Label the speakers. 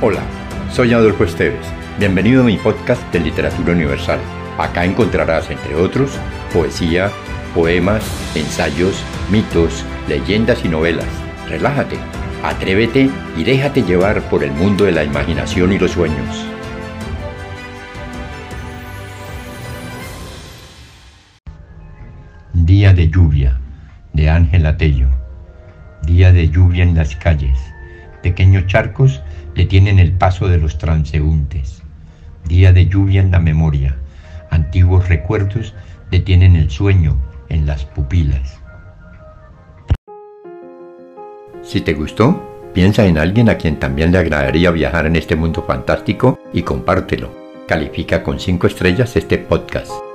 Speaker 1: Hola, soy Adolfo Esteves. Bienvenido a mi podcast de Literatura Universal. Acá encontrarás, entre otros, poesía, poemas, ensayos, mitos, leyendas y novelas. Relájate, atrévete y déjate llevar por el mundo de la imaginación y los sueños. Día de lluvia, de Ángela Tello. Día de lluvia en las calles. Pequeños charcos detienen el paso de los transeúntes. Día de lluvia en la memoria. Antiguos recuerdos detienen el sueño en las pupilas. Si te gustó, piensa en alguien a quien también le agradaría viajar en este mundo fantástico y compártelo. Califica con 5 estrellas este podcast.